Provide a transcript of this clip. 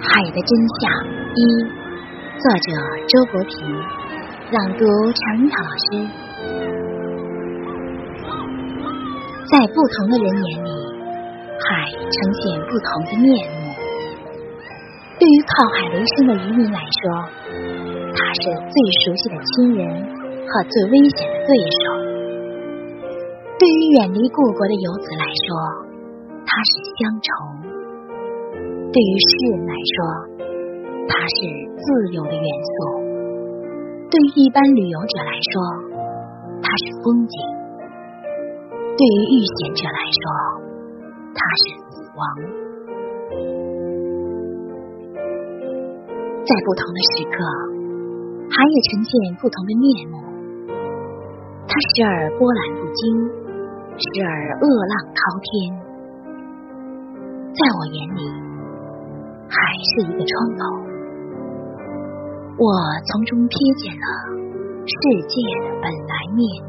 海的真相一，作者周国平，朗读常樱桃老师。在不同的人眼里，海呈现不同的面目。对于靠海为生的渔民来说，他是最熟悉的亲人和最危险的对手；对于远离故国的游子来说，他是乡愁。对于诗人来说，它是自由的元素；对于一般旅游者来说，它是风景；对于遇险者来说，它是死亡。在不同的时刻，海也呈现不同的面目。它时而波澜不惊，时而恶浪滔天。在我眼里。还是一个窗口，我从中瞥见了世界的本来面。